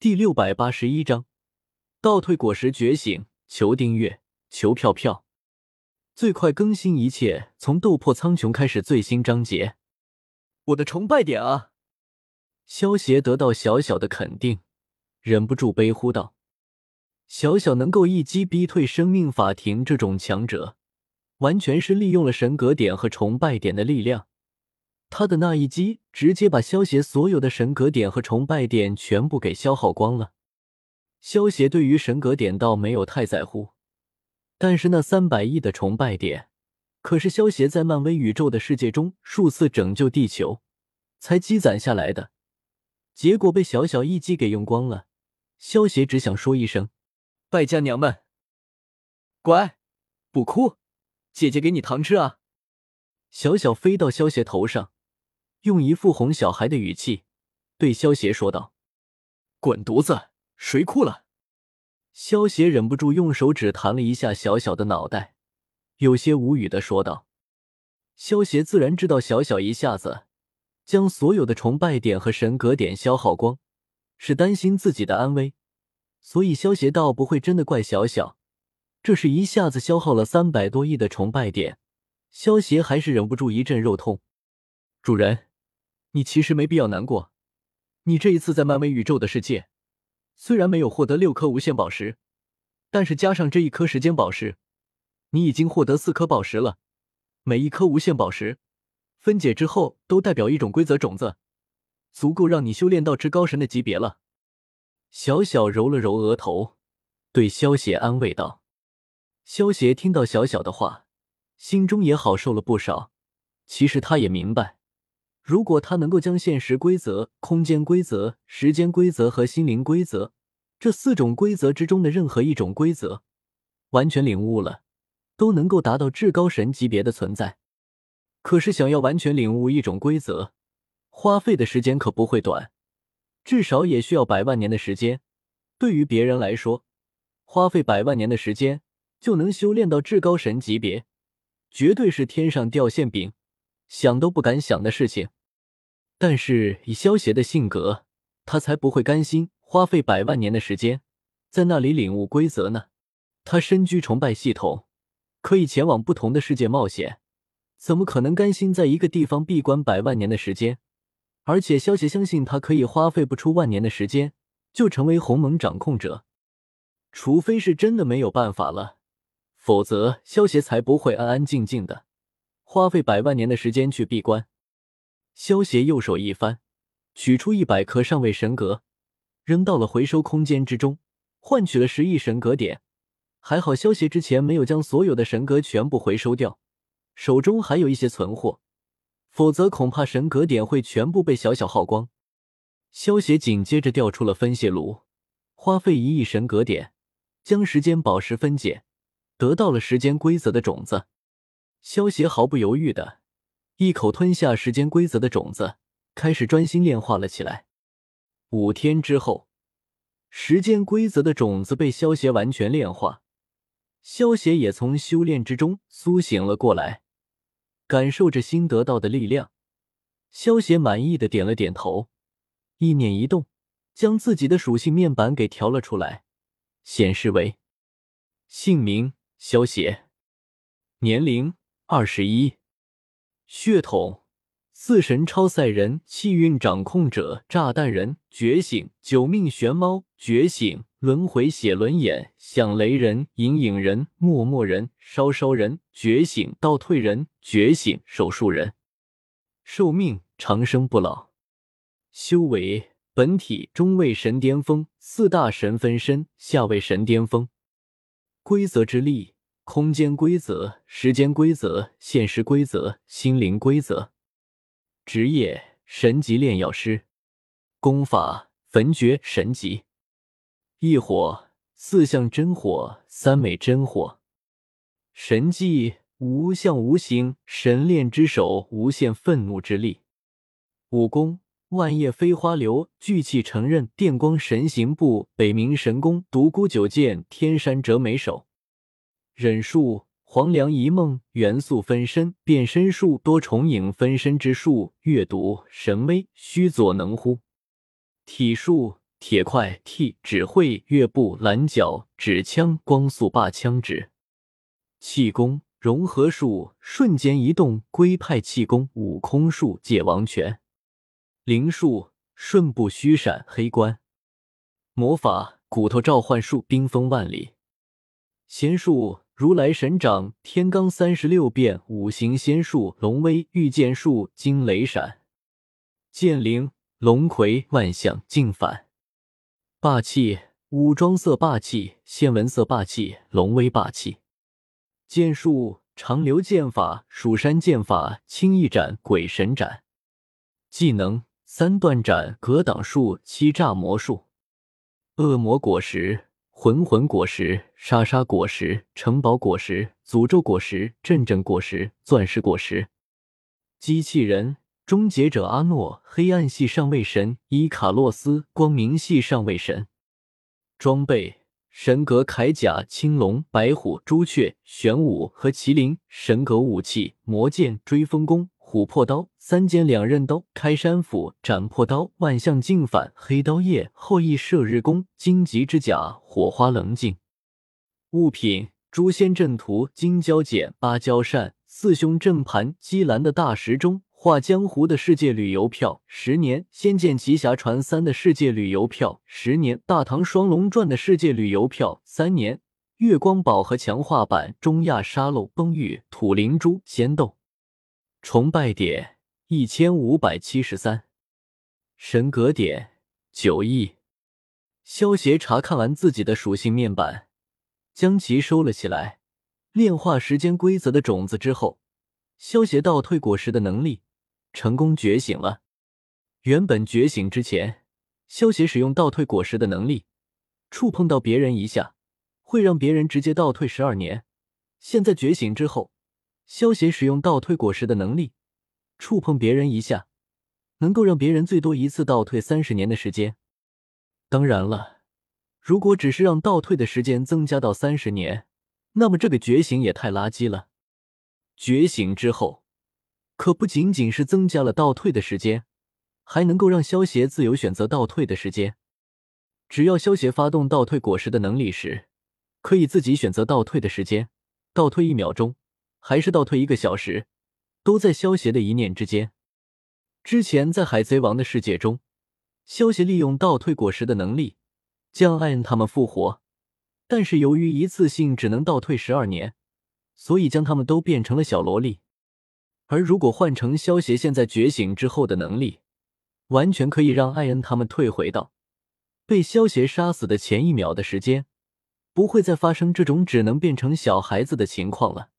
第六百八十一章倒退果实觉醒。求订阅，求票票，最快更新一切从斗破苍穹开始最新章节。我的崇拜点啊！萧协得到小小的肯定，忍不住悲呼道：“小小能够一击逼退生命法庭这种强者，完全是利用了神格点和崇拜点的力量。他的那一击，直接把萧协所有的神格点和崇拜点全部给消耗光了。萧协对于神格点倒没有太在乎，但是那三百亿的崇拜点，可是萧协在漫威宇宙的世界中数次拯救地球才积攒下来的。”结果被小小一击给用光了，萧协只想说一声：“败家娘们，乖，不哭，姐姐给你糖吃啊！”小小飞到萧协头上，用一副哄小孩的语气对萧协说道：“滚犊子，谁哭了？”萧协忍不住用手指弹了一下小小的脑袋，有些无语的说道：“萧协自然知道小小一下子。”将所有的崇拜点和神格点消耗光，是担心自己的安危，所以萧邪倒不会真的怪小小。这是一下子消耗了三百多亿的崇拜点，萧邪还是忍不住一阵肉痛。主人，你其实没必要难过，你这一次在漫威宇宙的世界，虽然没有获得六颗无限宝石，但是加上这一颗时间宝石，你已经获得四颗宝石了，每一颗无限宝石。分解之后都代表一种规则种子，足够让你修炼到至高神的级别了。小小揉了揉额头，对萧邪安慰道：“萧邪听到小小的话，心中也好受了不少。其实他也明白，如果他能够将现实规则、空间规则、时间规则和心灵规则这四种规则之中的任何一种规则完全领悟了，都能够达到至高神级别的存在。”可是，想要完全领悟一种规则，花费的时间可不会短，至少也需要百万年的时间。对于别人来说，花费百万年的时间就能修炼到至高神级别，绝对是天上掉馅饼，想都不敢想的事情。但是以萧邪的性格，他才不会甘心花费百万年的时间在那里领悟规则呢。他身居崇拜系统，可以前往不同的世界冒险。怎么可能甘心在一个地方闭关百万年的时间？而且萧协相信他可以花费不出万年的时间就成为鸿蒙掌控者，除非是真的没有办法了，否则萧协才不会安安静静的花费百万年的时间去闭关。萧协右手一翻，取出一百颗上位神格，扔到了回收空间之中，换取了十亿神格点。还好萧协之前没有将所有的神格全部回收掉。手中还有一些存货，否则恐怕神格点会全部被小小耗光。萧协紧接着调出了分解炉，花费一亿神格点，将时间宝石分解，得到了时间规则的种子。萧协毫不犹豫的一口吞下时间规则的种子，开始专心炼化了起来。五天之后，时间规则的种子被萧协完全炼化，萧协也从修炼之中苏醒了过来。感受着新得到的力量，萧协满意的点了点头，意念一动，将自己的属性面板给调了出来，显示为姓名萧协，年龄二十一，血统四神超赛人，气运掌控者，炸弹人觉醒，九命玄猫觉醒。轮回写轮眼，响雷人，隐隐人，默默人，烧烧人，觉醒，倒退人，觉醒，手术人，寿命长生不老，修为本体中位神巅峰，四大神分身下位神巅峰，规则之力：空间规则、时间规则、现实规则、心灵规则，职业神级炼药师，功法焚诀神级。异火，四象真火，三昧真火。神技无相无形，神炼之手，无限愤怒之力。武功万叶飞花流，聚气成刃，电光神行步，北冥神功，独孤九剑，天山折梅手。忍术黄粱一梦，元素分身，变身术多重影分身之术，阅读神威，须佐能乎。体术。铁块、T 指挥、乐步、蓝角、指枪、光速霸枪指。气功融合术瞬间移动龟派气功悟空术界王拳灵术瞬步虚闪黑关魔法骨头召唤术冰封万里仙术如来神掌天罡三十六变五行仙术龙威御剑术惊雷闪。剑灵龙葵万象镜反。霸气武装色霸气仙纹色霸气龙威霸气。剑术长流剑法、蜀山剑法、轻易斩、鬼神斩；技能三段斩、格挡术、欺诈魔术、恶魔果实、魂魂果实、沙沙果实、城堡果实、诅咒果实、阵阵果实、钻石果实；机器人终结者阿诺、黑暗系上位神伊卡洛斯、光明系上位神；装备。神格铠甲、青龙、白虎、朱雀、玄武和麒麟；神格武器：魔剑、追风弓、琥珀刀、三尖两刃刀、开山斧、斩破刀、万象镜反、黑刀叶、后羿射日弓、荆棘之甲、火花棱镜。物品：诛仙阵图、金蛟剪、芭蕉扇、四凶阵盘、击蓝的大时钟。画江湖的世界旅游票十年，《仙剑奇侠传三》的世界旅游票十年，《大唐双龙传》的世界旅游票三年，月光宝盒强化版，中亚沙漏崩玉土灵珠仙豆，崇拜点一千五百七十三，神格点九亿。萧协查看完自己的属性面板，将其收了起来。炼化时间规则的种子之后，萧协倒退果实的能力。成功觉醒了。原本觉醒之前，萧协使用倒退果实的能力，触碰到别人一下，会让别人直接倒退十二年。现在觉醒之后，萧协使用倒退果实的能力，触碰别人一下，能够让别人最多一次倒退三十年的时间。当然了，如果只是让倒退的时间增加到三十年，那么这个觉醒也太垃圾了。觉醒之后。可不仅仅是增加了倒退的时间，还能够让萧协自由选择倒退的时间。只要萧协发动倒退果实的能力时，可以自己选择倒退的时间，倒退一秒钟，还是倒退一个小时，都在萧协的一念之间。之前在海贼王的世界中，萧协利用倒退果实的能力将艾恩他们复活，但是由于一次性只能倒退十二年，所以将他们都变成了小萝莉。而如果换成萧协现在觉醒之后的能力，完全可以让艾恩他们退回到被萧协杀死的前一秒的时间，不会再发生这种只能变成小孩子的情况了。